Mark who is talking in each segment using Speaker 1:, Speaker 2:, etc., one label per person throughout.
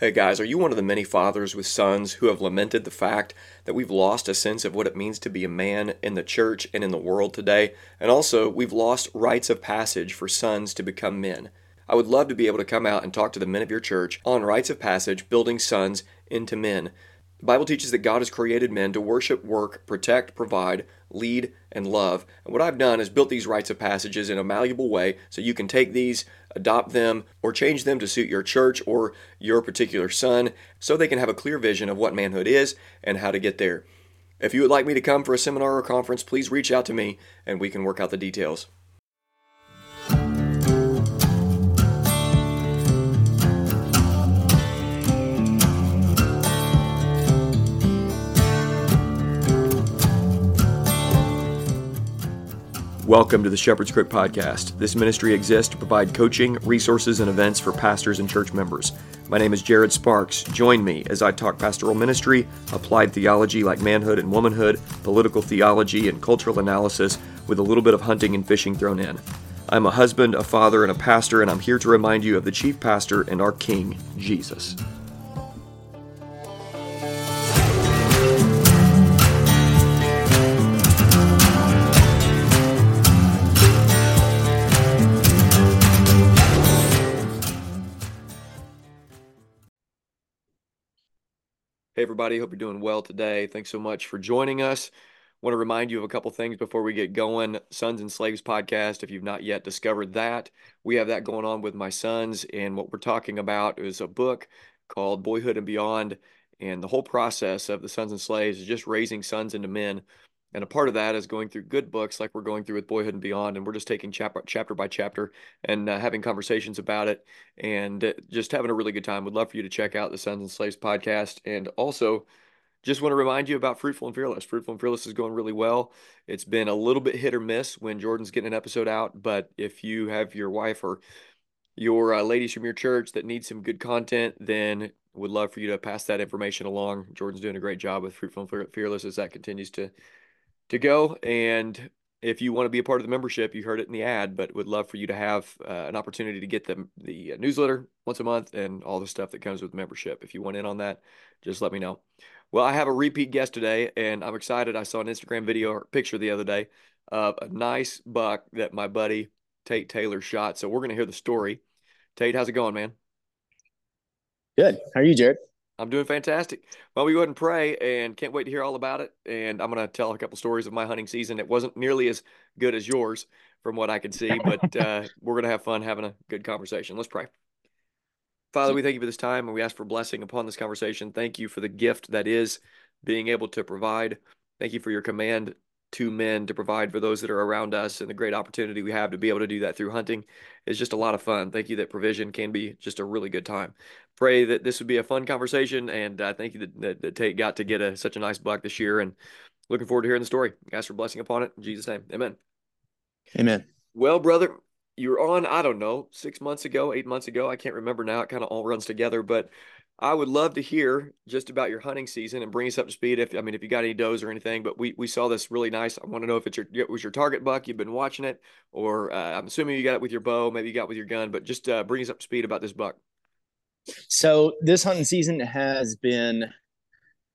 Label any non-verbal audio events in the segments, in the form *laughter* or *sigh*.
Speaker 1: Hey guys, are you one of the many fathers with sons who have lamented the fact that we've lost a sense of what it means to be a man in the church and in the world today? And also, we've lost rites of passage for sons to become men. I would love to be able to come out and talk to the men of your church on rites of passage, building sons into men. The Bible teaches that God has created men to worship, work, protect, provide, lead, and love. And what I've done is built these rites of passages in a malleable way so you can take these, adopt them, or change them to suit your church or your particular son so they can have a clear vision of what manhood is and how to get there. If you would like me to come for a seminar or conference, please reach out to me and we can work out the details. Welcome to the Shepherd's Crook Podcast. This ministry exists to provide coaching, resources, and events for pastors and church members. My name is Jared Sparks. Join me as I talk pastoral ministry, applied theology like manhood and womanhood, political theology, and cultural analysis with a little bit of hunting and fishing thrown in. I'm a husband, a father, and a pastor, and I'm here to remind you of the chief pastor and our King, Jesus. Hey, everybody. Hope you're doing well today. Thanks so much for joining us. Want to remind you of a couple things before we get going. Sons and Slaves podcast. If you've not yet discovered that, we have that going on with my sons. And what we're talking about is a book called Boyhood and Beyond. And the whole process of the Sons and Slaves is just raising sons into men and a part of that is going through good books like we're going through with Boyhood and Beyond. And we're just taking chapter, chapter by chapter and uh, having conversations about it and uh, just having a really good time. Would love for you to check out the Sons and Slaves podcast. And also, just want to remind you about Fruitful and Fearless. Fruitful and Fearless is going really well. It's been a little bit hit or miss when Jordan's getting an episode out. But if you have your wife or your uh, ladies from your church that need some good content, then would love for you to pass that information along. Jordan's doing a great job with Fruitful and Fearless as that continues to to go. And if you want to be a part of the membership, you heard it in the ad, but would love for you to have uh, an opportunity to get the, the newsletter once a month and all the stuff that comes with membership. If you want in on that, just let me know. Well, I have a repeat guest today, and I'm excited. I saw an Instagram video or picture the other day of a nice buck that my buddy Tate Taylor shot. So we're going to hear the story. Tate, how's it going, man?
Speaker 2: Good. How are you, Jared?
Speaker 1: I'm doing fantastic. Well, we go ahead and pray and can't wait to hear all about it. And I'm going to tell a couple stories of my hunting season. It wasn't nearly as good as yours from what I could see, but *laughs* uh, we're going to have fun having a good conversation. Let's pray. Father, we thank you for this time and we ask for blessing upon this conversation. Thank you for the gift that is being able to provide. Thank you for your command to men to provide for those that are around us and the great opportunity we have to be able to do that through hunting is just a lot of fun. Thank you that provision can be just a really good time. Pray that this would be a fun conversation and uh, thank you that, that, that Tate got to get a, such a nice buck this year and looking forward to hearing the story. Ask for blessing upon it in Jesus name. Amen.
Speaker 2: Amen.
Speaker 1: Well, brother, you were on, I don't know, six months ago, eight months ago. I can't remember now. It kind of all runs together, but I would love to hear just about your hunting season and bring us up to speed. If I mean, if you got any does or anything, but we we saw this really nice. I want to know if it's your it was your target buck. You've been watching it, or uh, I'm assuming you got it with your bow. Maybe you got with your gun, but just uh, bring us up to speed about this buck.
Speaker 2: So this hunting season has been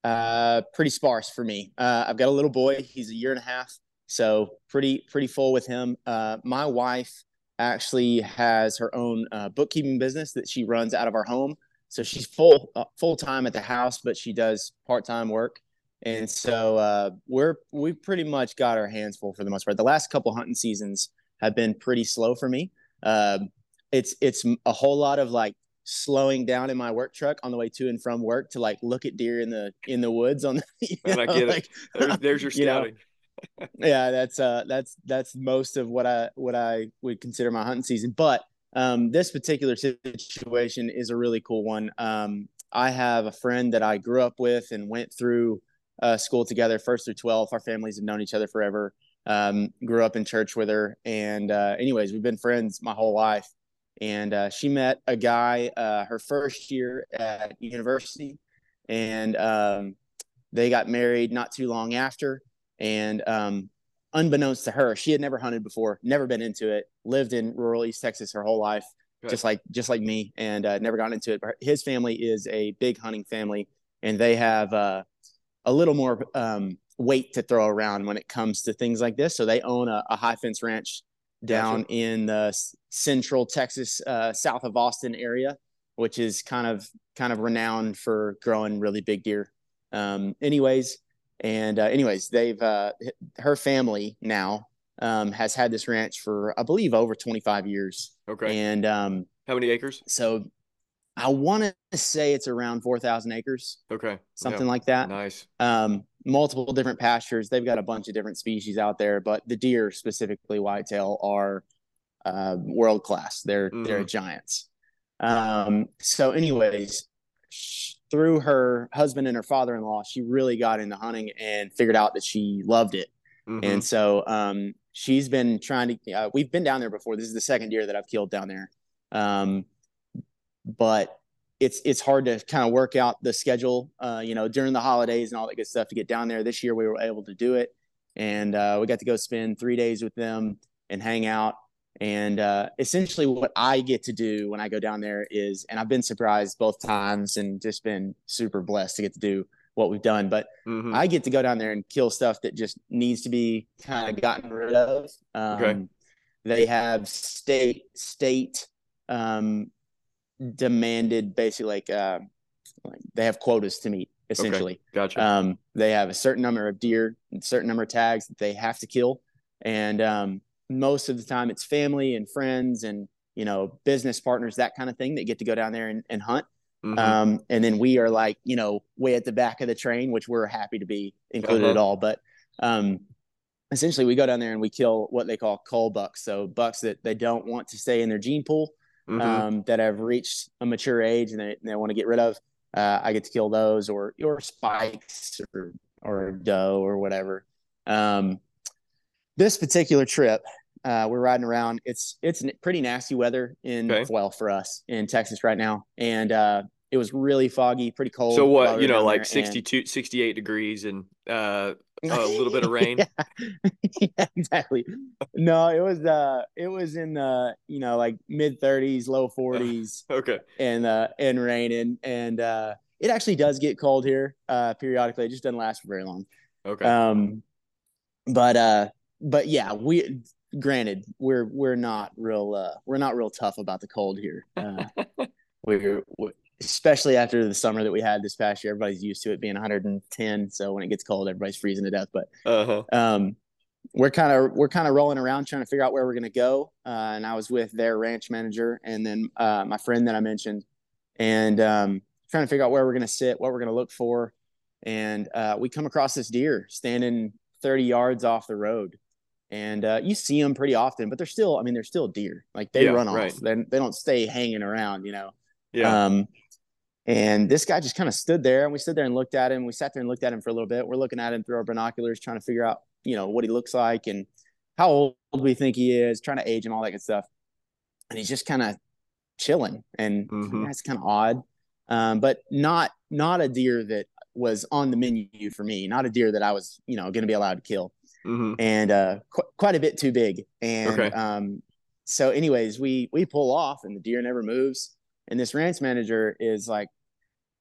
Speaker 2: uh, pretty sparse for me. Uh, I've got a little boy. He's a year and a half, so pretty pretty full with him. Uh, my wife actually has her own uh, bookkeeping business that she runs out of our home so she's full uh, full time at the house, but she does part time work. And so uh, we're we pretty much got our hands full for the most part. The last couple hunting seasons have been pretty slow for me. Um, it's it's a whole lot of like slowing down in my work truck on the way to and from work to like look at deer in the in the woods on the *laughs*
Speaker 1: you know, I get like, it. *laughs* There's, there's your scouting. *laughs*
Speaker 2: You know, yeah, that's uh that's that's most of what I what I would consider my hunting season. But um, this particular situation is a really cool one. Um, I have a friend that I grew up with and went through uh, school together, first through 12. Our families have known each other forever. Um, grew up in church with her. And, uh, anyways, we've been friends my whole life. And uh, she met a guy uh, her first year at university. And um, they got married not too long after. And um, unbeknownst to her, she had never hunted before, never been into it, lived in rural East Texas her whole life, okay. just like just like me, and uh, never got into it. But his family is a big hunting family, and they have uh, a little more um, weight to throw around when it comes to things like this. So they own a, a high fence ranch down gotcha. in the central Texas, uh, south of Austin area, which is kind of kind of renowned for growing really big deer. Um, anyways, and uh, anyways, they've uh, her family now um, has had this ranch for I believe over 25 years.
Speaker 1: Okay.
Speaker 2: And um,
Speaker 1: how many acres?
Speaker 2: So I want to say it's around 4,000 acres.
Speaker 1: Okay.
Speaker 2: Something like that.
Speaker 1: Nice.
Speaker 2: Um, multiple different pastures. They've got a bunch of different species out there, but the deer, specifically whitetail, are uh, world class. They're mm-hmm. they're giants. Um, so, anyways, through her husband and her father in law, she really got into hunting and figured out that she loved it. Mm-hmm. And so, um, she's been trying to. Uh, we've been down there before. This is the second deer that I've killed down there. Um, but it's it's hard to kind of work out the schedule, uh, you know, during the holidays and all that good stuff to get down there. This year we were able to do it, and uh, we got to go spend three days with them and hang out. And uh, essentially, what I get to do when I go down there is, and I've been surprised both times and just been super blessed to get to do what we've done. But mm-hmm. I get to go down there and kill stuff that just needs to be kind of gotten rid of. Um, okay. They have state state um, demanded basically like uh, like they have quotas to meet essentially. Okay,
Speaker 1: gotcha.
Speaker 2: Um, they have a certain number of deer, certain number of tags that they have to kill, and um, most of the time it's family and friends and you know business partners that kind of thing that get to go down there and, and hunt. Mm-hmm. Um, and then we are like you know way at the back of the train, which we're happy to be included uh-huh. at all, but um, essentially we go down there and we kill what they call cull bucks so bucks that they don't want to stay in their gene pool mm-hmm. um, that have reached a mature age and they, they want to get rid of. Uh, I get to kill those or or spikes or or doe or whatever. Um, this particular trip, uh, we're riding around. It's it's pretty nasty weather in okay. well for us in Texas right now, and uh, it was really foggy, pretty cold.
Speaker 1: So what you know, like 62, and... 68 degrees and uh, *laughs* a little bit of rain.
Speaker 2: yeah. *laughs* yeah, exactly. No, it was uh it was in the you know like mid 30s, low 40s. *laughs*
Speaker 1: okay.
Speaker 2: And uh and rain and and uh it actually does get cold here uh periodically. It just doesn't last for very long.
Speaker 1: Okay.
Speaker 2: Um but uh but yeah, we granted we're we're not real uh we're not real tough about the cold here. Uh *laughs* we're, we're especially after the summer that we had this past year. Everybody's used to it being 110. So when it gets cold, everybody's freezing to death. But uh-huh. um, we're kind of we're kind of rolling around trying to figure out where we're going to go. Uh, and I was with their ranch manager and then uh, my friend that I mentioned, and um, trying to figure out where we're going to sit, what we're going to look for. And uh, we come across this deer standing 30 yards off the road. And uh, you see them pretty often, but they're still, I mean, they're still deer. Like they yeah, run off. Right. They, they don't stay hanging around, you know.
Speaker 1: Yeah.
Speaker 2: Um, and this guy just kind of stood there and we stood there and looked at him. We sat there and looked at him for a little bit. We're looking at him through our binoculars, trying to figure out, you know, what he looks like and how old we think he is, trying to age him, all that good stuff. And he's just kind of chilling. And mm-hmm. that's kind of odd. Um, but not not a deer that was on the menu for me, not a deer that I was, you know, gonna be allowed to kill. Mm-hmm. And uh qu- quite a bit too big. And okay. um so anyways, we we pull off and the deer never moves. And this ranch manager is like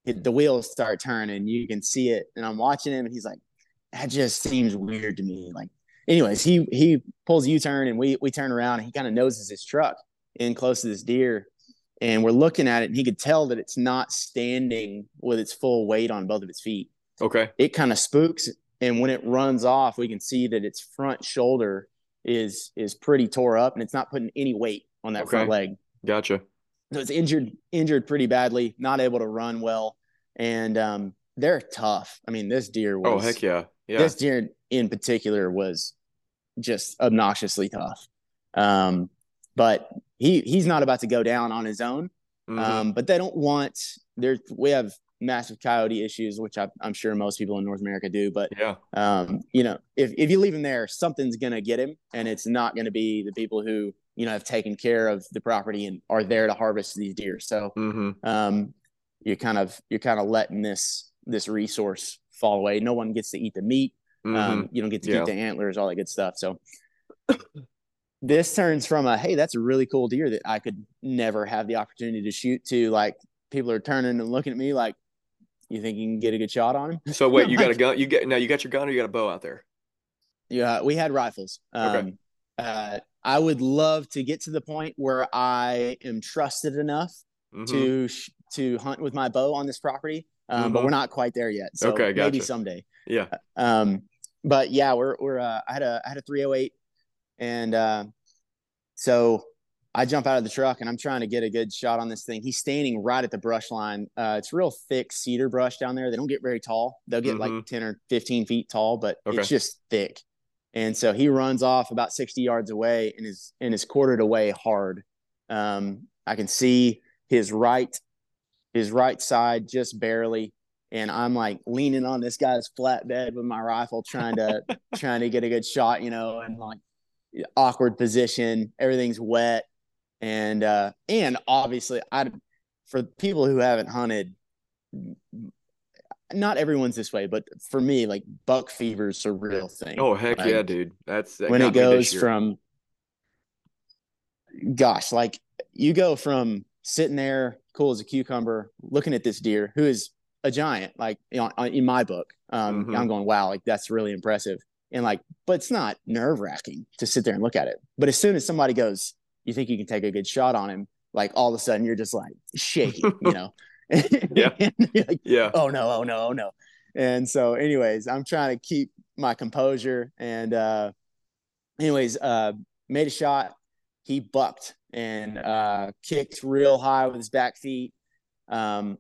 Speaker 2: the wheels start turning. You can see it. And I'm watching him and he's like, that just seems weird to me. Like, anyways, he he pulls a U-turn and we we turn around and he kind of noses his truck in close to this deer. And we're looking at it and he could tell that it's not standing with its full weight on both of its feet.
Speaker 1: Okay.
Speaker 2: It kind of spooks. And when it runs off, we can see that its front shoulder is is pretty tore up and it's not putting any weight on that okay. front leg.
Speaker 1: Gotcha
Speaker 2: So it's injured injured pretty badly, not able to run well, and um, they're tough. I mean, this deer
Speaker 1: oh, was. Oh heck yeah, yeah.
Speaker 2: This deer in particular was just obnoxiously tough. Um, but he he's not about to go down on his own. Mm-hmm. Um, but they don't want there. We have massive coyote issues, which I, am sure most people in North America do. But
Speaker 1: yeah,
Speaker 2: um, you know, if if you leave him there, something's gonna get him, and it's not gonna be the people who you know have taken care of the property and are there to harvest these deer. So mm-hmm. um, you're kind of you're kind of letting this this resource fall away. No one gets to eat the meat. Mm-hmm. Um, you don't get to yeah. keep the antlers, all that good stuff. So this turns from a hey, that's a really cool deer that I could never have the opportunity to shoot to like people are turning and looking at me like, you think you can get a good shot on him? *laughs*
Speaker 1: So wait, you got a *laughs* gun? You get now? You got your gun or you got a bow out there?
Speaker 2: Yeah, we had rifles. Um, okay. Uh, I would love to get to the point where I am trusted enough mm-hmm. to to hunt with my bow on this property, um, mm-hmm. but we're not quite there yet. So okay, gotcha. maybe someday.
Speaker 1: Yeah.
Speaker 2: Um, but yeah, we're we're uh, I had a I had a 308, and uh, so I jump out of the truck and I'm trying to get a good shot on this thing. He's standing right at the brush line. Uh, it's real thick cedar brush down there. They don't get very tall. They'll get mm-hmm. like 10 or 15 feet tall, but okay. it's just thick. And so he runs off about 60 yards away and is and is quartered away hard. Um, I can see his right his right side just barely and I'm like leaning on this guy's flatbed with my rifle trying to *laughs* trying to get a good shot, you know, and like awkward position, everything's wet and uh and obviously I for people who haven't hunted not everyone's this way, but for me, like buck fever is a real thing.
Speaker 1: Oh heck yeah, dude! That's that
Speaker 2: when it goes from, gosh, like you go from sitting there cool as a cucumber, looking at this deer who is a giant, like you know, in my book. Um, mm-hmm. I'm going, wow, like that's really impressive, and like, but it's not nerve wracking to sit there and look at it. But as soon as somebody goes, you think you can take a good shot on him, like all of a sudden you're just like shaking, you know. *laughs*
Speaker 1: yeah. *laughs*
Speaker 2: like, yeah. Oh no, oh no, oh no. And so, anyways, I'm trying to keep my composure. And uh anyways, uh made a shot. He bucked and uh kicked real high with his back feet. Um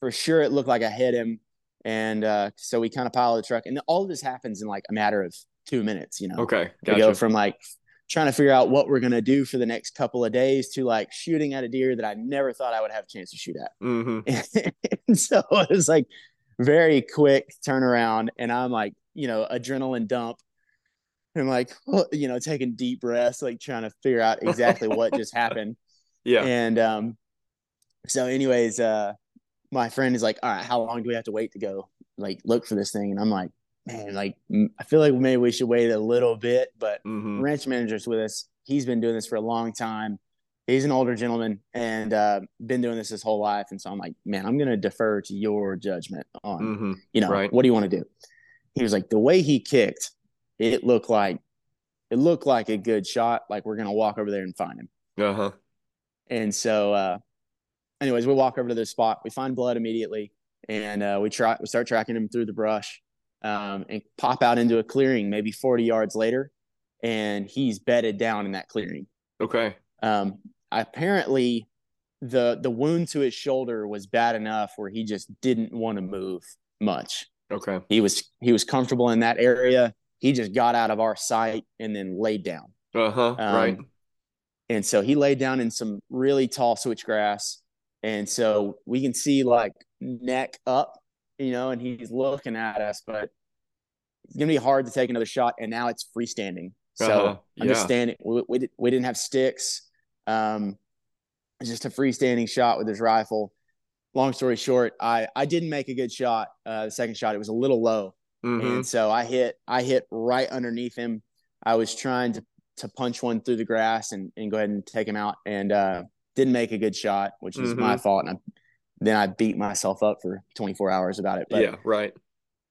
Speaker 2: for sure it looked like I hit him. And uh so we kind of piled the truck. And all of this happens in like a matter of two minutes, you know.
Speaker 1: Okay.
Speaker 2: Gotcha. We go from like trying to figure out what we're going to do for the next couple of days to like shooting at a deer that I never thought I would have a chance to shoot at.
Speaker 1: Mm-hmm. *laughs*
Speaker 2: and so it was like very quick turnaround. And I'm like, you know, adrenaline dump. And I'm like, *laughs* you know, taking deep breaths, like trying to figure out exactly what just *laughs* happened.
Speaker 1: Yeah.
Speaker 2: And um, so, anyways, uh, my friend is like, all right, how long do we have to wait to go like look for this thing? And I'm like, man, like I feel like maybe we should wait a little bit. But mm-hmm. ranch manager's with us. He's been doing this for a long time. He's an older gentleman and uh, been doing this his whole life. And so I'm like, man, I'm going to defer to your judgment on, mm-hmm. you know, right. what do you want to do? He was like, the way he kicked, it looked like it looked like a good shot. Like we're going to walk over there and find him.
Speaker 1: Uh huh.
Speaker 2: And so, uh, anyways, we walk over to this spot. We find blood immediately, and uh, we try. We start tracking him through the brush um, and pop out into a clearing maybe 40 yards later, and he's bedded down in that clearing.
Speaker 1: Okay.
Speaker 2: Um, apparently, the the wound to his shoulder was bad enough where he just didn't want to move much.
Speaker 1: Okay.
Speaker 2: He was he was comfortable in that area. He just got out of our sight and then laid down.
Speaker 1: Uh huh. Um, right.
Speaker 2: And so he laid down in some really tall switchgrass, and so we can see like neck up you know, and he's looking at us, but it's gonna be hard to take another shot. And now it's freestanding. So uh-huh. I'm just standing. We, we, we, didn't have sticks. Um, just a freestanding shot with his rifle. Long story short, I I didn't make a good shot. Uh, the second shot it was a little low, mm-hmm. and so I hit I hit right underneath him. I was trying to to punch one through the grass and and go ahead and take him out, and uh, didn't make a good shot, which is mm-hmm. my fault. And I then I beat myself up for 24 hours about it.
Speaker 1: But yeah, right.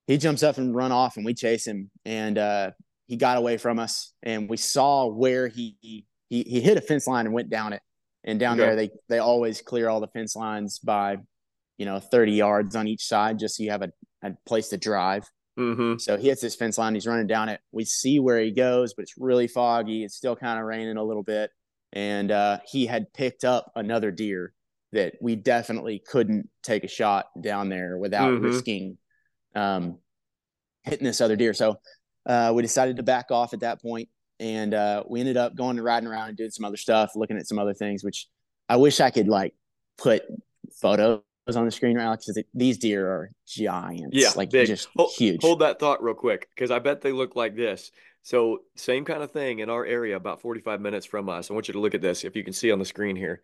Speaker 2: He jumps up and run off, and we chase him, and uh, he got away from us, and we saw where he he he hit a fence line and went down it. And down okay. there, they they always clear all the fence lines by, you know, 30 yards on each side, just so you have a, a place to drive.
Speaker 1: Mm-hmm.
Speaker 2: So he hits this fence line. He's running down it. We see where he goes, but it's really foggy. It's still kind of raining a little bit. And uh, he had picked up another deer that we definitely couldn't take a shot down there without mm-hmm. risking um, hitting this other deer. So uh, we decided to back off at that point, and uh, we ended up going and riding around and doing some other stuff, looking at some other things. Which I wish I could like put photos on the screen right now because these deer are giants.
Speaker 1: Yeah,
Speaker 2: like
Speaker 1: big.
Speaker 2: just
Speaker 1: hold,
Speaker 2: huge.
Speaker 1: Hold that thought real quick because I bet they look like this. So same kind of thing in our area, about 45 minutes from us. I want you to look at this if you can see on the screen here.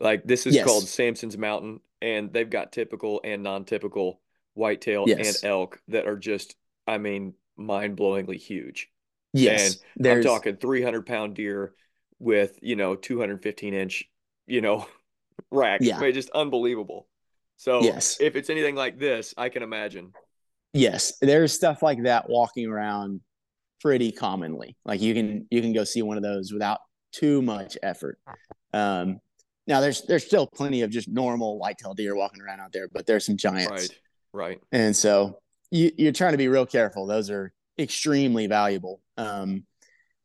Speaker 1: Like this is yes. called Samson's Mountain, and they've got typical and non-typical whitetail yes. and elk that are just, I mean, mind-blowingly huge.
Speaker 2: Yes,
Speaker 1: and I'm talking 300 pound deer with, you know, 215 inch, you know, *laughs* rack.
Speaker 2: Yeah.
Speaker 1: I mean, just unbelievable. So
Speaker 2: Yes.
Speaker 1: if it's anything like this, I can imagine.
Speaker 2: Yes. There's stuff like that walking around pretty commonly. Like you can you can go see one of those without too much effort. Um now there's there's still plenty of just normal whitetail deer walking around out there, but there's some giants.
Speaker 1: Right. Right.
Speaker 2: And so you, you're trying to be real careful. Those are extremely valuable. Um,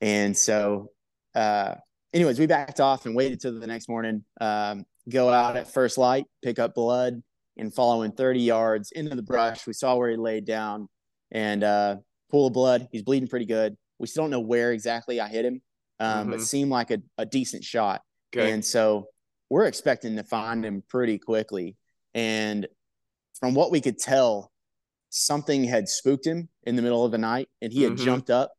Speaker 2: and so, uh, anyways, we backed off and waited till the next morning. Um, go out at first light, pick up blood, and following 30 yards into the brush, we saw where he laid down and uh, pool of blood. He's bleeding pretty good. We still don't know where exactly I hit him, um, but
Speaker 1: Mhm.
Speaker 2: seemed like a, a decent shot.
Speaker 1: Okay.
Speaker 2: And so we're expecting to find him pretty quickly. And from what we could tell, something had spooked him in the middle of the night and he had
Speaker 1: Mhm.
Speaker 2: jumped up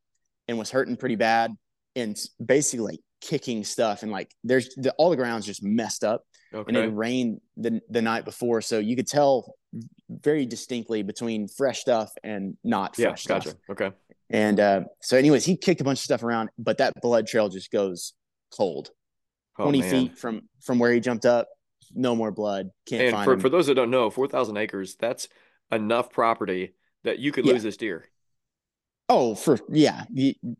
Speaker 2: and was hurting pretty bad and basically kicking stuff. And like there's the, all the ground's just messed up Okay. and it rained the, the night before. So you could tell very distinctly between fresh stuff and not
Speaker 1: Yeah.
Speaker 2: fresh stuff.
Speaker 1: Gotcha. Okay.
Speaker 2: And uh, so, anyways, he kicked a bunch of stuff around, but that blood trail just goes cold.
Speaker 1: Oh,
Speaker 2: 20
Speaker 1: man.
Speaker 2: feet from from where he jumped up, no more blood. Can't
Speaker 1: And
Speaker 2: find
Speaker 1: for,
Speaker 2: him.
Speaker 1: for those that don't know, 4,000 acres, that's enough property that you could
Speaker 2: Yeah.
Speaker 1: lose this deer.
Speaker 2: oh, for yeah,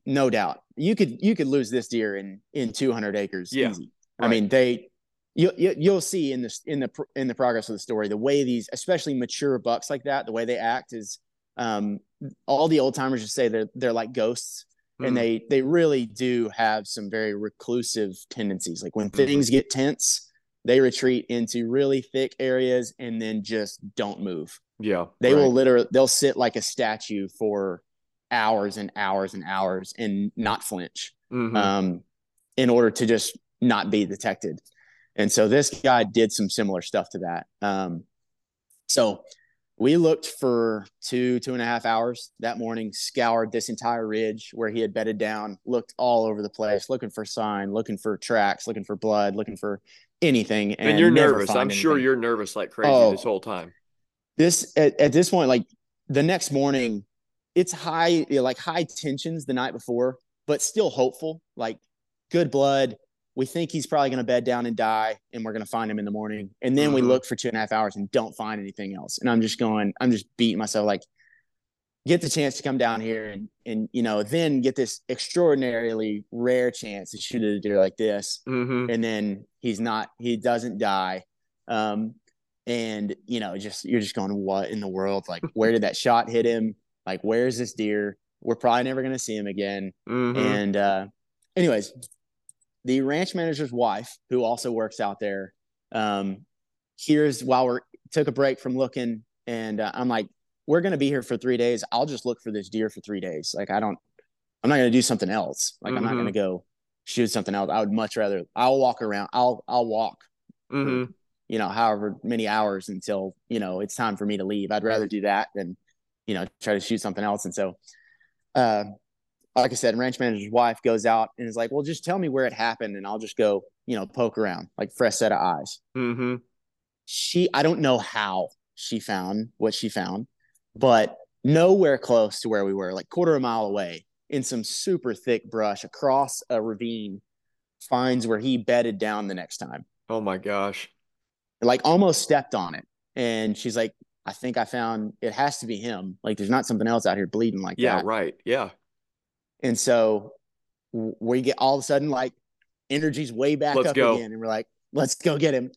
Speaker 2: no doubt. You could you could lose this deer in in 200 acres
Speaker 1: Yeah,
Speaker 2: easy. I mean, they you, you you'll see in this in the in the progress of the story the way these especially mature bucks like that the way they act is um all the old timers just say they're they're like ghosts
Speaker 1: Hmm.
Speaker 2: and they they really do have some very reclusive tendencies like when
Speaker 1: Mhm.
Speaker 2: things get tense they retreat into really thick areas and then just don't move
Speaker 1: Yeah.
Speaker 2: they
Speaker 1: right.
Speaker 2: will literally they'll sit like a statue for hours and hours and hours and not flinch
Speaker 1: Mhm.
Speaker 2: um, in order to just not be detected. And so this guy did some similar stuff to that. Um, so we looked for two, two and a half hours that morning, scoured this entire ridge where he had bedded down, looked all over the place, looking for sign, looking for tracks, looking for blood, looking for anything. And,
Speaker 1: and you're nervous. I'm sure you're nervous like crazy
Speaker 2: Oh.
Speaker 1: this whole time.
Speaker 2: this at, at this point, like the next morning, it's high, like high tensions the night before, but still hopeful. Like good blood. We think he's probably going to bed down and die, and we're going to find him in the morning. And then we
Speaker 1: Mhm.
Speaker 2: look for two and a half hours and don't find anything else. And I'm just going, I'm just beating myself like, get the chance to come down here and and you know then get this extraordinarily rare chance to shoot at a deer like this.
Speaker 1: Hmm
Speaker 2: and then he's not he doesn't die. Um and you know just you're just going what in the world? Like *laughs* where did that shot hit him? Like where's this deer? We're probably never going to see him again.
Speaker 1: Hmm
Speaker 2: and uh anyways the ranch manager's wife who also works out there um here's while we're took a break from looking and uh, i'm like we're going to be here for three days. I'll just look for this deer for three days. Like i don't i'm not going to do something else. Like i'm not going to go shoot something else. I would much rather i'll walk around i'll i'll walk
Speaker 1: hmm
Speaker 2: you know however many hours until you know it's time for me to leave. I'd rather do that than you know try to shoot something else. And so uh like i said ranch manager's wife goes out and is like well just tell me where it happened and i'll just go you know poke around like fresh set of eyes
Speaker 1: hmm
Speaker 2: she i don't know how she found what she found but nowhere close to where we were like quarter of a mile away in some super thick brush across a ravine finds where he bedded down the next time
Speaker 1: Oh my gosh.
Speaker 2: like almost stepped on it and she's like i think i found it has to be him like there's not something else out here bleeding like
Speaker 1: Yeah.
Speaker 2: that Yeah,
Speaker 1: Right. Yeah.
Speaker 2: And so we get all of a sudden like energy's way back
Speaker 1: Let's
Speaker 2: up
Speaker 1: go.
Speaker 2: again and we're like let's go get him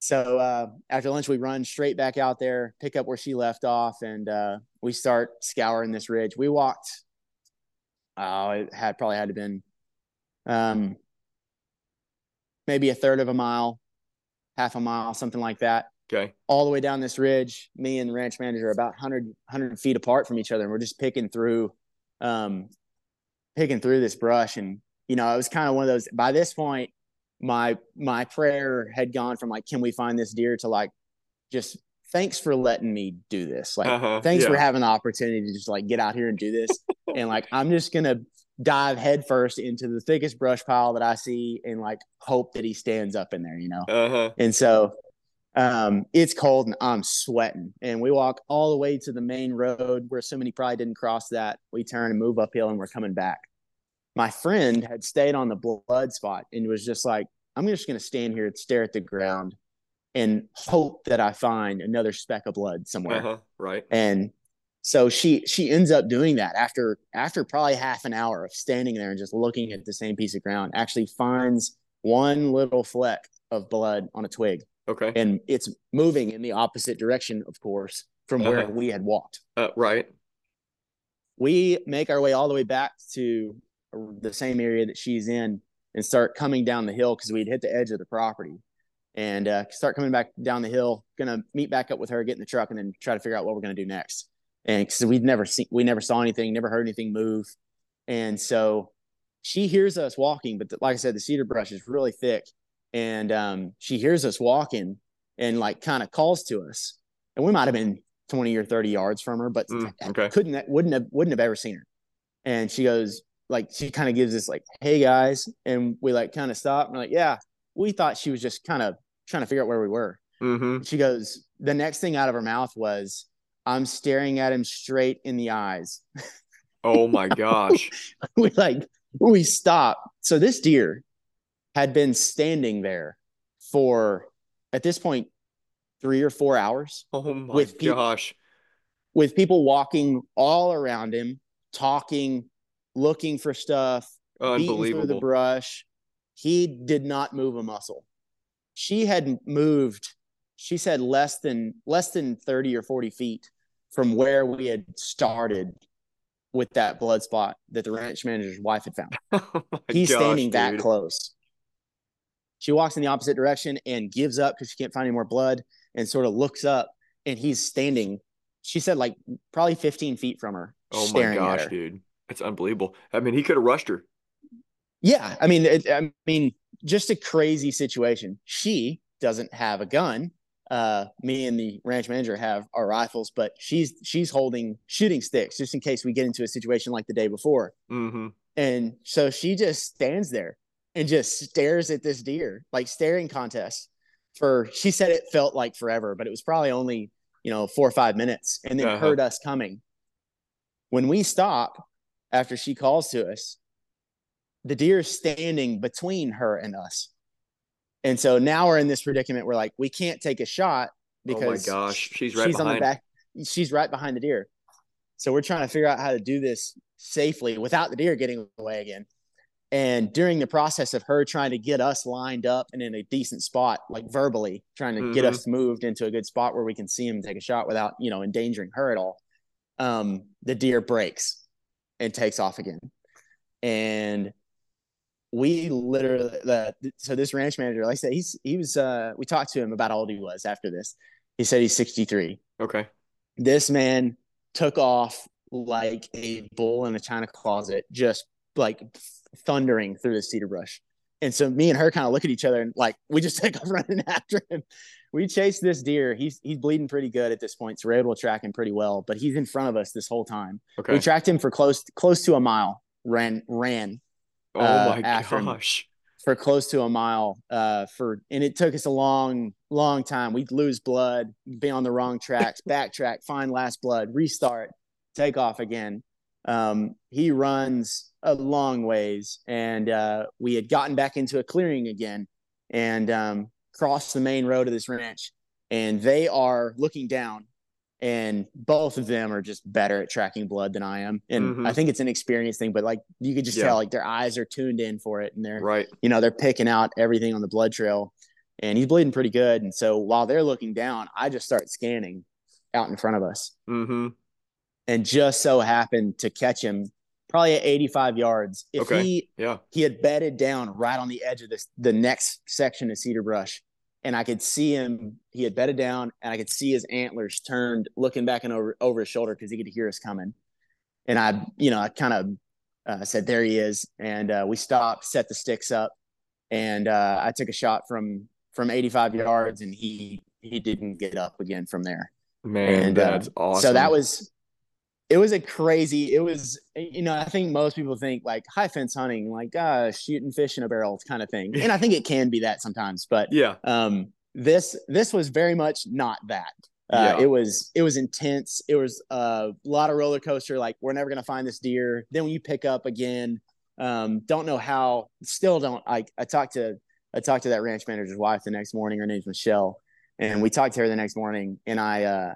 Speaker 2: so uh, after lunch we run straight back out there pick up where she left off and uh, we start scouring this ridge we walked oh it had probably had to been um, maybe a third of a mile half a mile something like that
Speaker 1: Okay.
Speaker 2: all the way down this ridge. Me and the ranch manager are about 100, 100 feet apart from each other. And we're just picking through, um, picking through this brush. And, you know, it was kind of one of those, by this point, my, my prayer had gone from like, can we find this deer to like, just thanks for letting me do this. Like,
Speaker 1: Uh-huh.
Speaker 2: thanks for having the opportunity to just like get out here and do this. *laughs* and like, I'm just to dive headfirst into the thickest brush pile that I see and like hope that he stands up in there, you know?
Speaker 1: Uh-huh.
Speaker 2: And so um, it's cold and I'm sweating. And we walk all the way to the main road where somebody probably didn't cross that. We turn and move uphill and we're coming back. my friend had stayed on the blood spot and was just like, I'm just going to stand here and stare at the ground and hope that I find another speck of blood somewhere.
Speaker 1: Uh-huh. Right.
Speaker 2: And so she she ends up doing that after after probably half an hour of standing there and just looking at the same piece of ground. Actually finds one little fleck of blood on a twig.
Speaker 1: Okay.
Speaker 2: And it's moving in the opposite direction, of course, from where
Speaker 1: Uh-huh.
Speaker 2: we had walked.
Speaker 1: Uh, right.
Speaker 2: We make our way all the way back to the same area that she's in and start coming down the hill because we'd hit the edge of the property and uh, start coming back down the hill. Gonna meet back up with her, get in the truck, and then try to figure out what we're gonna do next. And because we'd never seen, we never saw anything, never heard anything move, and so she hears us walking. But the, like I said, the cedar brush is really thick, and um, she hears us walking and like kind of calls to us, and we might have been twenty or thirty yards from her, but
Speaker 1: Mm, okay.
Speaker 2: couldn't wouldn't have wouldn't have ever seen her. And she goes like she kind of gives this like, "Hey guys," and we like kind of stop and we're like, "Yeah." We thought she was just kind of trying to figure out where we were.
Speaker 1: Mm-hmm.
Speaker 2: She goes, the next thing out of her mouth was, "I'm staring at him straight in the eyes."
Speaker 1: Oh my gosh. *laughs*
Speaker 2: we like we stop. So this deer had been standing there for at this point three or four hours
Speaker 1: Oh my
Speaker 2: With peop-
Speaker 1: gosh.
Speaker 2: with people walking all around him, talking, looking for stuff, beating through the brush. He did not move a muscle. She had moved, she said less than less than 30 or 40 feet from where we had started with that blood spot that the ranch manager's wife had found. *laughs*
Speaker 1: Oh
Speaker 2: He's
Speaker 1: gosh,
Speaker 2: standing that close. She walks in the opposite direction and gives up because she can't find any more blood and sort of looks up and he's standing, she said like probably 15 feet from her.
Speaker 1: Oh my gosh, dude. That's unbelievable. I mean, he could have rushed her.
Speaker 2: Yeah, I mean, it, I mean, just a crazy situation. She doesn't have a gun. Uh, me and the ranch manager have our rifles, but she's she's holding shooting sticks just in case we get into a situation like the day before.
Speaker 1: Mm-hmm.
Speaker 2: And so she just stands there and just stares at this deer, like staring contest. For she said it felt like forever, but it was probably only you know four or five minutes, and then
Speaker 1: Uh-huh.
Speaker 2: heard us coming. When we stop after she calls to us, the deer is standing between her and us. And so now we're in this predicament where like we can't take a shot because
Speaker 1: Oh my gosh. She's right
Speaker 2: she's on the
Speaker 1: behind.
Speaker 2: back. She's right behind the deer. So we're trying to figure out how to do this safely without the deer getting away again. And during the process of her trying to get us lined up and in a decent spot, like verbally trying to get
Speaker 1: Mhm.
Speaker 2: us moved into a good spot where we can see him take a shot without, you know, endangering her at all, um, the deer breaks and takes off again. And we literally, the, so this ranch manager, like I said, he's, he was, uh, we talked to him about how old he was after this. He said he's 63
Speaker 1: Okay.
Speaker 2: this man took off like a bull in a china closet, just like thundering through the cedar brush. And so me and her kind of look at each other and like we just *laughs* take off running after him. We chased this deer. He's he's bleeding pretty good at this point, so we're able to track him pretty well. But he's in front of us this whole time.
Speaker 1: Okay.
Speaker 2: We tracked him for close close to a mile. Ran ran
Speaker 1: oh
Speaker 2: uh,
Speaker 1: my gosh.
Speaker 2: for close to a mile uh for and it took us a long long time we'd lose blood be on the wrong tracks backtrack find last blood restart take off again um he runs a long ways and uh we had gotten back into a clearing again and um crossed the main road of this ranch and they are looking down and both of them are just better at tracking blood than I am. And
Speaker 1: Mhm.
Speaker 2: I think it's an experience thing, but like you could just
Speaker 1: Yeah.
Speaker 2: tell like their eyes are tuned in for it and they're
Speaker 1: Right.
Speaker 2: you know, they're picking out everything on the blood trail and he's bleeding pretty good. And so while they're looking down, I just start scanning out in front of us
Speaker 1: Mm-hmm.
Speaker 2: And just so happened to catch him probably at 85 yards. If
Speaker 1: Okay.
Speaker 2: he
Speaker 1: Yeah.
Speaker 2: he had bedded down right on the edge of this the next section of cedar brush and i could see him he had bedded down and i could see his antlers turned looking back and over over his shoulder because he could hear us coming and i you know i kind of uh, said there he is and uh, we stopped set the sticks up and uh, i took a shot from from 85 yards and he he didn't get up again from there
Speaker 1: Man,
Speaker 2: And, uh,
Speaker 1: that's awesome.
Speaker 2: so that was it was a crazy it was you know i think most people think like high fence hunting like uh shooting fish in a barrel kind of thing and i think it can be that sometimes but *laughs*
Speaker 1: yeah.
Speaker 2: um this this was very much not that uh,
Speaker 1: Yeah.
Speaker 2: it was it was intense it was a lot of roller coaster like we're never gonna find this deer then when you pick up again Um, don't know how. Still don't. I I talked to I talked to that ranch manager's wife the next morning. Her name's Michelle, and we talked to her the next morning. And I uh,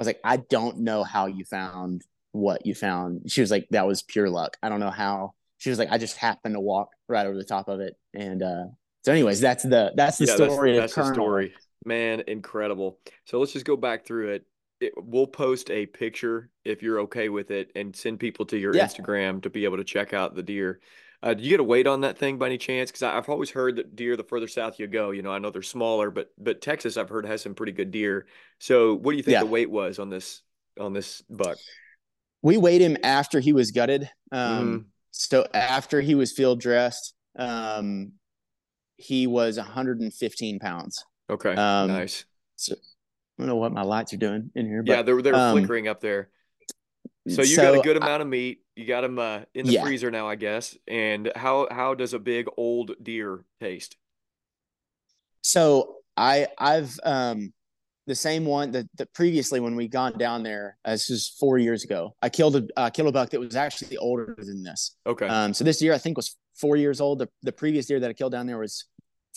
Speaker 2: I was like, I don't know how you found what you found. She was like, that was pure luck. I don't know how. She was like, I just happened to walk right over the top of it. And uh, so, anyways, that's the that's the yeah, story.
Speaker 1: That's, that's the story, man. Incredible. So let's just go back through it. it. We'll post a picture if you're okay with it, and send people to your yeah. Instagram to be able to check out the deer. Uh, do you get a weight on that thing by any chance? Because I've always heard that deer, the further south you go, you know, I know they're smaller, but but Texas, I've heard has some pretty good deer. So, what do you think yeah. the weight was on this on this buck?
Speaker 2: We weighed him after he was gutted. Um, mm-hmm. So after he was field dressed, um, he was 115 pounds.
Speaker 1: Okay, um, nice.
Speaker 2: So I don't know what my lights are doing in here.
Speaker 1: But, yeah, they're they're um, flickering up there. So you so got a good amount I, of meat. You got them uh, in the yeah. freezer now, I guess. And how how does a big old deer taste?
Speaker 2: So I I've um the same one that, that previously when we gone down there, uh, this was four years ago. I killed a uh, killed a buck that was actually older than this.
Speaker 1: Okay.
Speaker 2: Um. So this year I think was four years old. The the previous deer that I killed down there was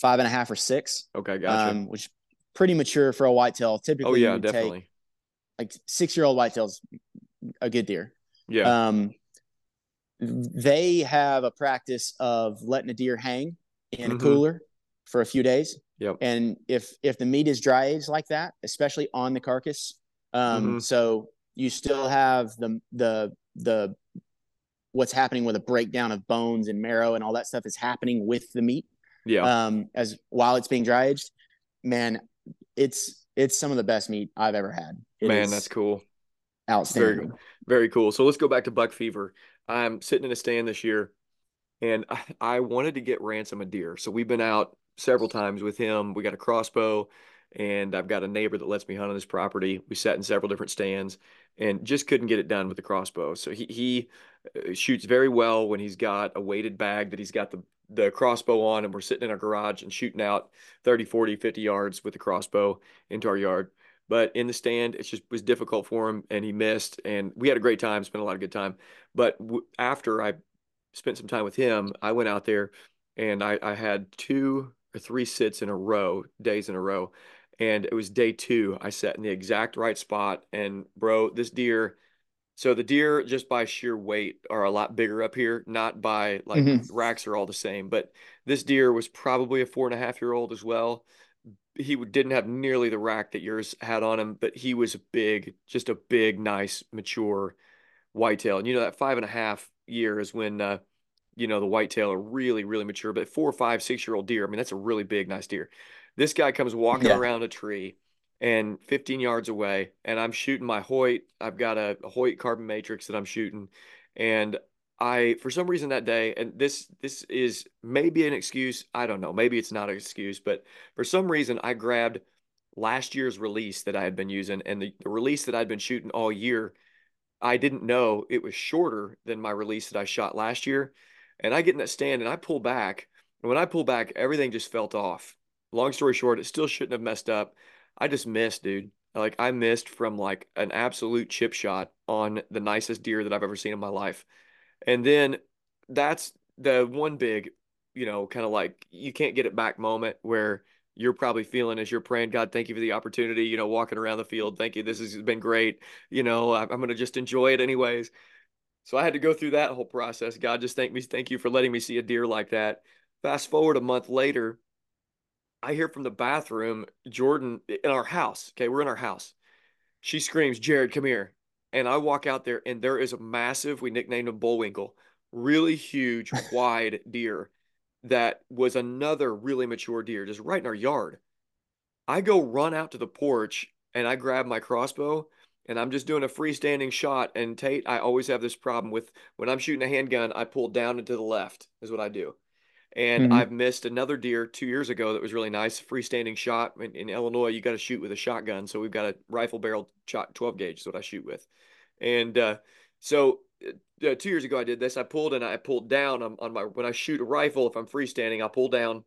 Speaker 2: five and a half or six.
Speaker 1: Okay, gotcha.
Speaker 2: Um, which pretty mature for a whitetail. Typically,
Speaker 1: oh yeah, definitely.
Speaker 2: like six year old whitetails a good deer.
Speaker 1: Yeah.
Speaker 2: Um, they have a practice of letting a deer hang in mm-hmm. a cooler for a few days.
Speaker 1: Yep.
Speaker 2: And if if the meat is dry aged like that, especially on the carcass, um, mm-hmm. so you still have the the the what's happening with a breakdown of bones and marrow and all that stuff is happening with the meat.
Speaker 1: Yeah.
Speaker 2: Um, as while it's being dry aged, man, it's it's some of the best meat I've ever had.
Speaker 1: It man, that's cool
Speaker 2: outstanding.
Speaker 1: Very, very cool. So let's go back to Buck Fever. I'm sitting in a stand this year, and I, I wanted to get Ransom a deer. So we've been out several times with him. We got a crossbow, and I've got a neighbor that lets me hunt on his property. We sat in several different stands, and just couldn't get it done with the crossbow. So he he uh, shoots very well when he's got a weighted bag that he's got the the crossbow on and we're sitting in our garage and shooting out 30 40 50 yards with the crossbow into our yard but in the stand, it just was difficult for him, and he missed. And we had a great time, spent a lot of good time. But w- after I spent some time with him, I went out there, and I, I had two or three sits in a row, days in a row, and it was day two. I sat in the exact right spot, and bro, this deer. So the deer, just by sheer weight, are a lot bigger up here. Not by like mm-hmm. racks are all the same, but this deer was probably a four and a half year old as well he didn't have nearly the rack that yours had on him, but he was big, just a big, nice, mature whitetail. And you know that five and a half year is when uh, you know the whitetail are really, really mature. But four, five, six year old deer, I mean, that's a really big, nice deer. This guy comes walking yeah. around a tree and 15 yards away, and I'm shooting my Hoyt. I've got a, a Hoyt carbon matrix that I'm shooting, and I for some reason that day, and this this is maybe an excuse. I don't know. Maybe it's not an excuse, but for some reason I grabbed last year's release that I had been using, and the, the release that I'd been shooting all year. I didn't know it was shorter than my release that I shot last year. And I get in that stand and I pull back. And when I pull back, everything just felt off. Long story short, it still shouldn't have messed up. I just missed, dude. Like I missed from like an absolute chip shot on the nicest deer that I've ever seen in my life. And then that's the one big, you know, kind of like you can't get it back moment where you're probably feeling as you're praying, God, thank you for the opportunity, you know, walking around the field. Thank you. This has been great. You know, I'm, going to just enjoy it anyways. So I had to go through that whole process. God, just thank me. Thank you for letting me see a deer like that. Fast forward a month later, I hear from the bathroom, Jordan in our house. Okay. We're in our house. She screams, Jared, come here. And I walk out there, and there is a massive, we nicknamed him Bullwinkle, really huge, *laughs* wide deer that was another really mature deer just right in our yard. I go run out to the porch and I grab my crossbow and I'm just doing a freestanding shot. And Tate, I always have this problem with when I'm shooting a handgun, I pull down and to the left, is what I do. And mm-hmm. I've missed another deer two years ago that was really nice. Freestanding shot in, in Illinois, you got to shoot with a shotgun. So we've got a rifle barrel shot 12 gauge is what I shoot with. And uh, so uh, uh, two years ago, I did this. I pulled and I pulled down on, on my when I shoot a rifle. If I'm freestanding, I pull down,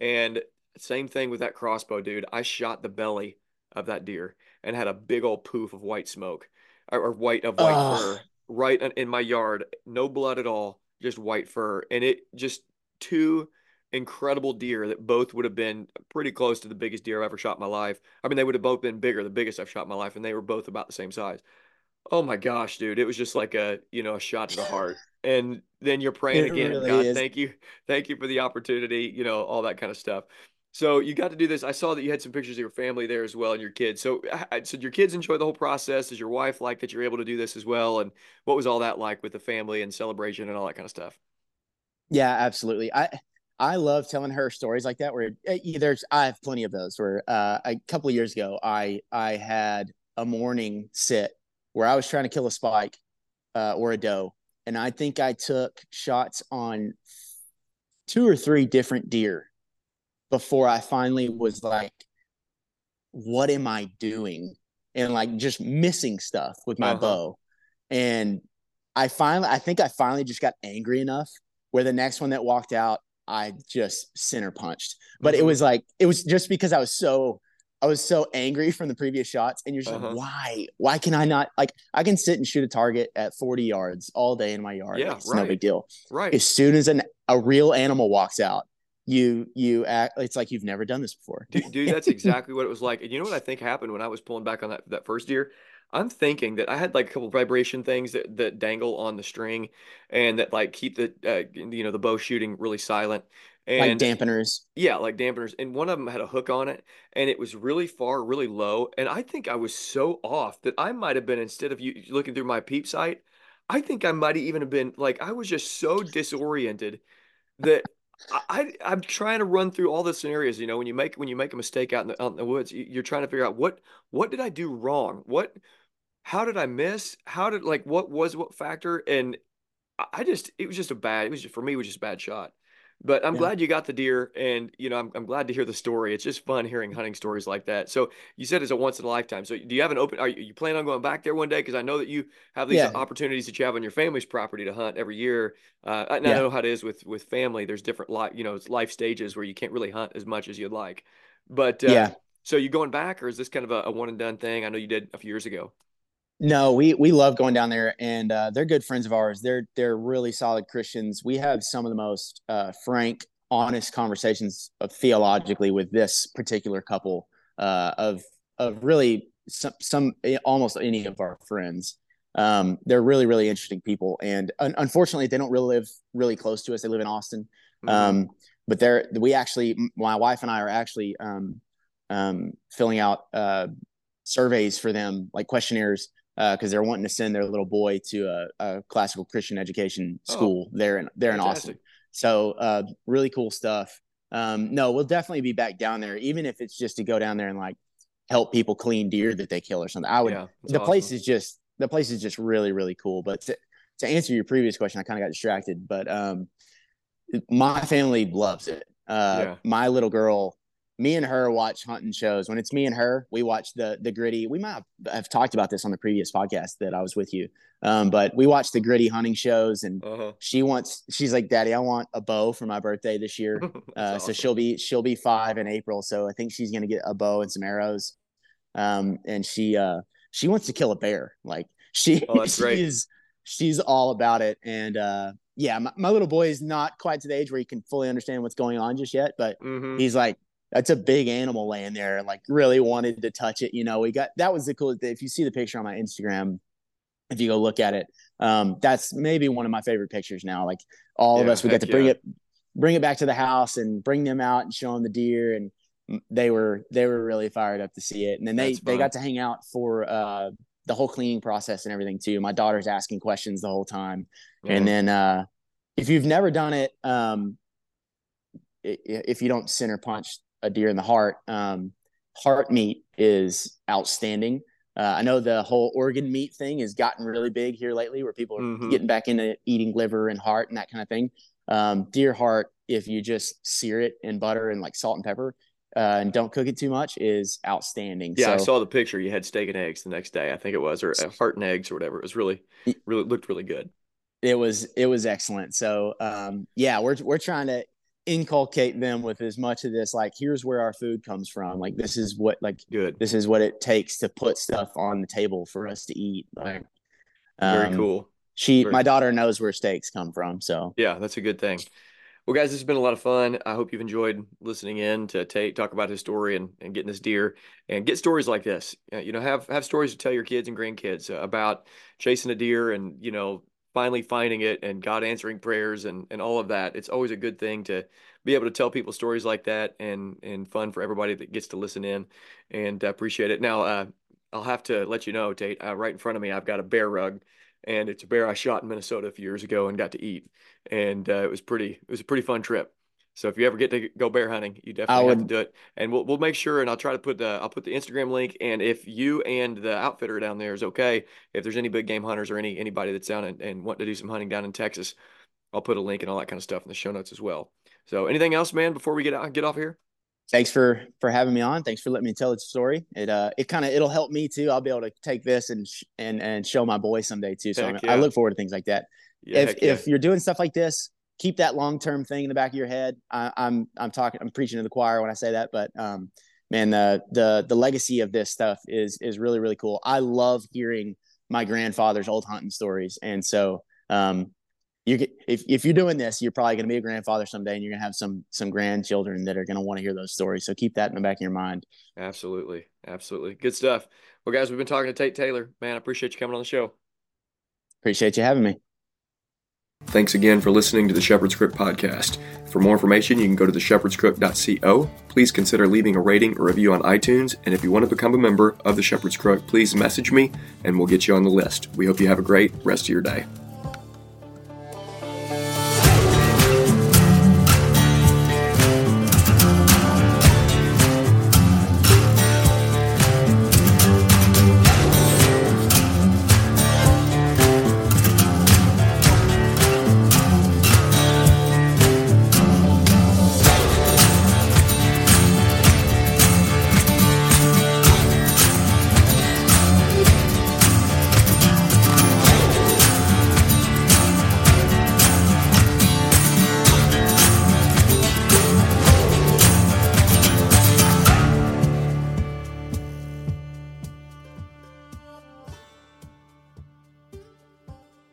Speaker 1: and same thing with that crossbow, dude. I shot the belly of that deer and had a big old poof of white smoke or, or white of white fur right in my yard. No blood at all just white fur, and it just two incredible deer that both would have been pretty close to the biggest deer I've ever shot in my life. I mean, they would have both been bigger, the biggest I've shot in my life, and they were both about the same size. Oh my gosh, dude. It was just like a, you know, a shot to the heart. And then you're praying
Speaker 2: It
Speaker 1: again,
Speaker 2: really
Speaker 1: God,
Speaker 2: is.
Speaker 1: thank you. Thank you for the opportunity, you know, all that kind of stuff. So you got to do this. I saw that you had some pictures of your family there as well and your kids. So I, so your kids enjoy the whole process. Does your wife like that you're able to do this as well? And what was all that like with the family and celebration and all that kind of stuff?
Speaker 2: Yeah, absolutely. I I love telling her stories like that. Where uh, there's I have plenty of those. Where uh, a couple of years ago, I I had a morning sit where I was trying to kill a spike uh, or a doe, and I think I took shots on two or three different deer before I finally was like, "What am I doing?" and like just missing stuff with my
Speaker 1: Uh-huh.
Speaker 2: bow, and I finally I think I finally just got angry enough where the next one that walked out, I just center punched. But it
Speaker 1: Mhm.
Speaker 2: was like it was just because I was so I was so angry from the previous shots, and you're just
Speaker 1: Uh-huh.
Speaker 2: like, why? Why can I not like I can sit and shoot a target at 40 yards all day in my yard?
Speaker 1: Yeah,
Speaker 2: it's no big deal.
Speaker 1: Right.
Speaker 2: As soon as an a real animal walks out, you you act it's like you've never done this before.
Speaker 1: Dude, dude, that's *laughs* exactly what it was like. And you know what I think happened when I was pulling back on that that first deer? I'm thinking that I had like a couple vibration things that that dangle on the string and that like keep the uh, you know the bow shooting really silent.
Speaker 2: like
Speaker 1: And
Speaker 2: dampeners.
Speaker 1: yeah, like dampeners. And one of them had a hook on it and it was really far, really low. And I think I was so off that I might have been instead of you looking through my peep sight, I think I might have even have been like I was just so disoriented that I, I I'm trying to run through all the scenarios. You know, when you make when you make a mistake out in the out in the woods, you're trying to figure out what what did I do wrong? What how did I miss? How did like what was what factor? And I just it was just a bad. It was just for me. It was just a bad shot. But I'm
Speaker 2: Yeah.
Speaker 1: glad you got the deer, and you know I'm I'm glad to hear the story. It's just fun hearing hunting stories like that. So you said it's a once in a lifetime. So do you have an open? Are you, you plan on going back there one day? Because I know that you have these
Speaker 2: Yeah.
Speaker 1: opportunities that you have on your family's property to hunt every year. Uh, and I know how it is with with family. There's different life, you know, it's life stages where you can't really hunt as much as you'd like. But uh,
Speaker 2: Yeah.
Speaker 1: so you going back, or is this kind of a, a one and done thing? I know you did a few years ago.
Speaker 2: No, we we love going down there, and uh, they're good friends of ours. They're they're really solid Christians. We have some of the most uh, frank, honest conversations of theologically with this particular couple uh, of of really some some almost any of our friends. Um, they're really really interesting people, and un- unfortunately, they don't really live really close to us. They live in Austin,
Speaker 1: Mhm.
Speaker 2: um, but they're we actually my wife and I are actually um, um, filling out uh, surveys for them, like questionnaires because they're wanting to send their little boy to a, a classical Christian education
Speaker 1: Oh,
Speaker 2: school there in there in Austin. So uh, really cool stuff. Um, no, we'll definitely be back down there, even if it's just to go down there and like help people clean deer that they kill or something. I would.
Speaker 1: Yeah,
Speaker 2: the place is just the place is just really really cool. But to, to answer your previous question, I kind of got distracted. But um, my family loves it. Uh,
Speaker 1: Yeah.
Speaker 2: My little girl, me and her watch hunting shows. When it's me and her, we watch the the gritty. We might have, talked about this on the previous podcast that I was with you. Um, but we watch the gritty hunting shows, and
Speaker 1: Uh-huh.
Speaker 2: she wants. She's like, "Daddy, I want a bow for my birthday this year." *laughs* Uh, So
Speaker 1: awesome.
Speaker 2: she'll be she'll be five in April. So I think she's gonna get a bow and some arrows. Um, and she uh she wants to kill a bear. Like *laughs* she
Speaker 1: Oh,
Speaker 2: she's she's all about it. And uh yeah, my, my little boy is not quite to the age where he can fully understand what's going on just yet, but
Speaker 1: hmm
Speaker 2: he's like that's a big animal laying there like really wanted to touch it. You know, we got that was the cool. If you see the picture on my Instagram, if you go look at it, um, that's maybe one of my favorite pictures now. Like all of us, we got to bring
Speaker 1: yeah.
Speaker 2: it, bring it back to the house and bring them out and show them the deer. And they were they were really fired up to see it. And then they they got to hang out for uh, the whole cleaning process and everything too. My daughter's asking questions the whole time. And
Speaker 1: Mhm.
Speaker 2: then uh, if you've never done it, um, if you don't center punch a deer in the heart, um, heart meat is outstanding. Uh, I know the whole organ meat thing has gotten really big here lately, where people are
Speaker 1: Mhm.
Speaker 2: getting back into eating liver and heart and that kind of thing. Um, deer heart, if you just sear it in butter and like salt and pepper, uh, and don't cook it too much, is outstanding.
Speaker 1: Yeah, I saw the picture. You had steak and eggs the next day, I think it was, or uh, heart and eggs or whatever. It was really, really looked really good.
Speaker 2: it was it was excellent. So um, yeah, we're we're trying to inculcate them with as much of this like here's where our food comes from like this is what like
Speaker 1: Good.
Speaker 2: this is what it takes to put stuff on the table for us to eat like
Speaker 1: Very
Speaker 2: um,
Speaker 1: cool.
Speaker 2: she, Very my daughter knows where steaks come from. So
Speaker 1: yeah, that's a good thing. Well, guys, this has been a lot of fun. I hope you've enjoyed listening in to Tate talk about his story and, and getting this deer and get stories like this. You know, have have stories to tell your kids and grandkids about chasing a deer and you know finally finding it and God answering prayers and and all of that. It's always a good thing to be able to tell people stories like that and and fun for everybody that gets to listen in and appreciate it. Now, uh, I'll have to let you know, Tate. Uh, right in front of me, I've got a bear rug and it's a bear I shot in Minnesota a few years ago and got to eat, and uh, it was pretty. It was a pretty fun trip. So if you ever get to go bear hunting, you definitely would, have to do it. And we'll we'll make sure, and I'll try to put the I'll put the Instagram link. And if you and the outfitter down there is okay, if there's any big game hunters or any anybody that's down and, and want to do some hunting down in Texas, I'll put a link and all that kind of stuff in the show notes as well. So anything else, man, before we get out get off here?
Speaker 2: thanks for for having me on. Thanks for letting me tell the story. It uh it kind of it'll help me too. I'll be able to take this and sh- and and show my boy someday too. So yeah. I look forward to things like that. Yeah, if yeah. if you're doing stuff like this, keep that long term thing in the back of your head. I, I'm I'm talking I'm preaching to the choir when I say that, but um man the the the legacy of this stuff is is really really cool. I love hearing my grandfather's old hunting stories, and so um you if, if you're doing this, you're probably going to be a grandfather someday and you're going to have some, some grandchildren that are going to want to hear those stories. So keep that in the back of your mind.
Speaker 1: Absolutely. Absolutely. Good stuff. Well, guys, we've been talking to Tate Taylor, man. I appreciate you coming on the show.
Speaker 2: Appreciate you having me.
Speaker 1: Thanks again for listening to the Shepherd's Crook podcast. For more information, you can go to theshepherdscrook.co. Please consider leaving a rating or review on iTunes. And if you want to become a member of the Shepherd's Crook, please message me and we'll get you on the list. We hope you have a great rest of your day.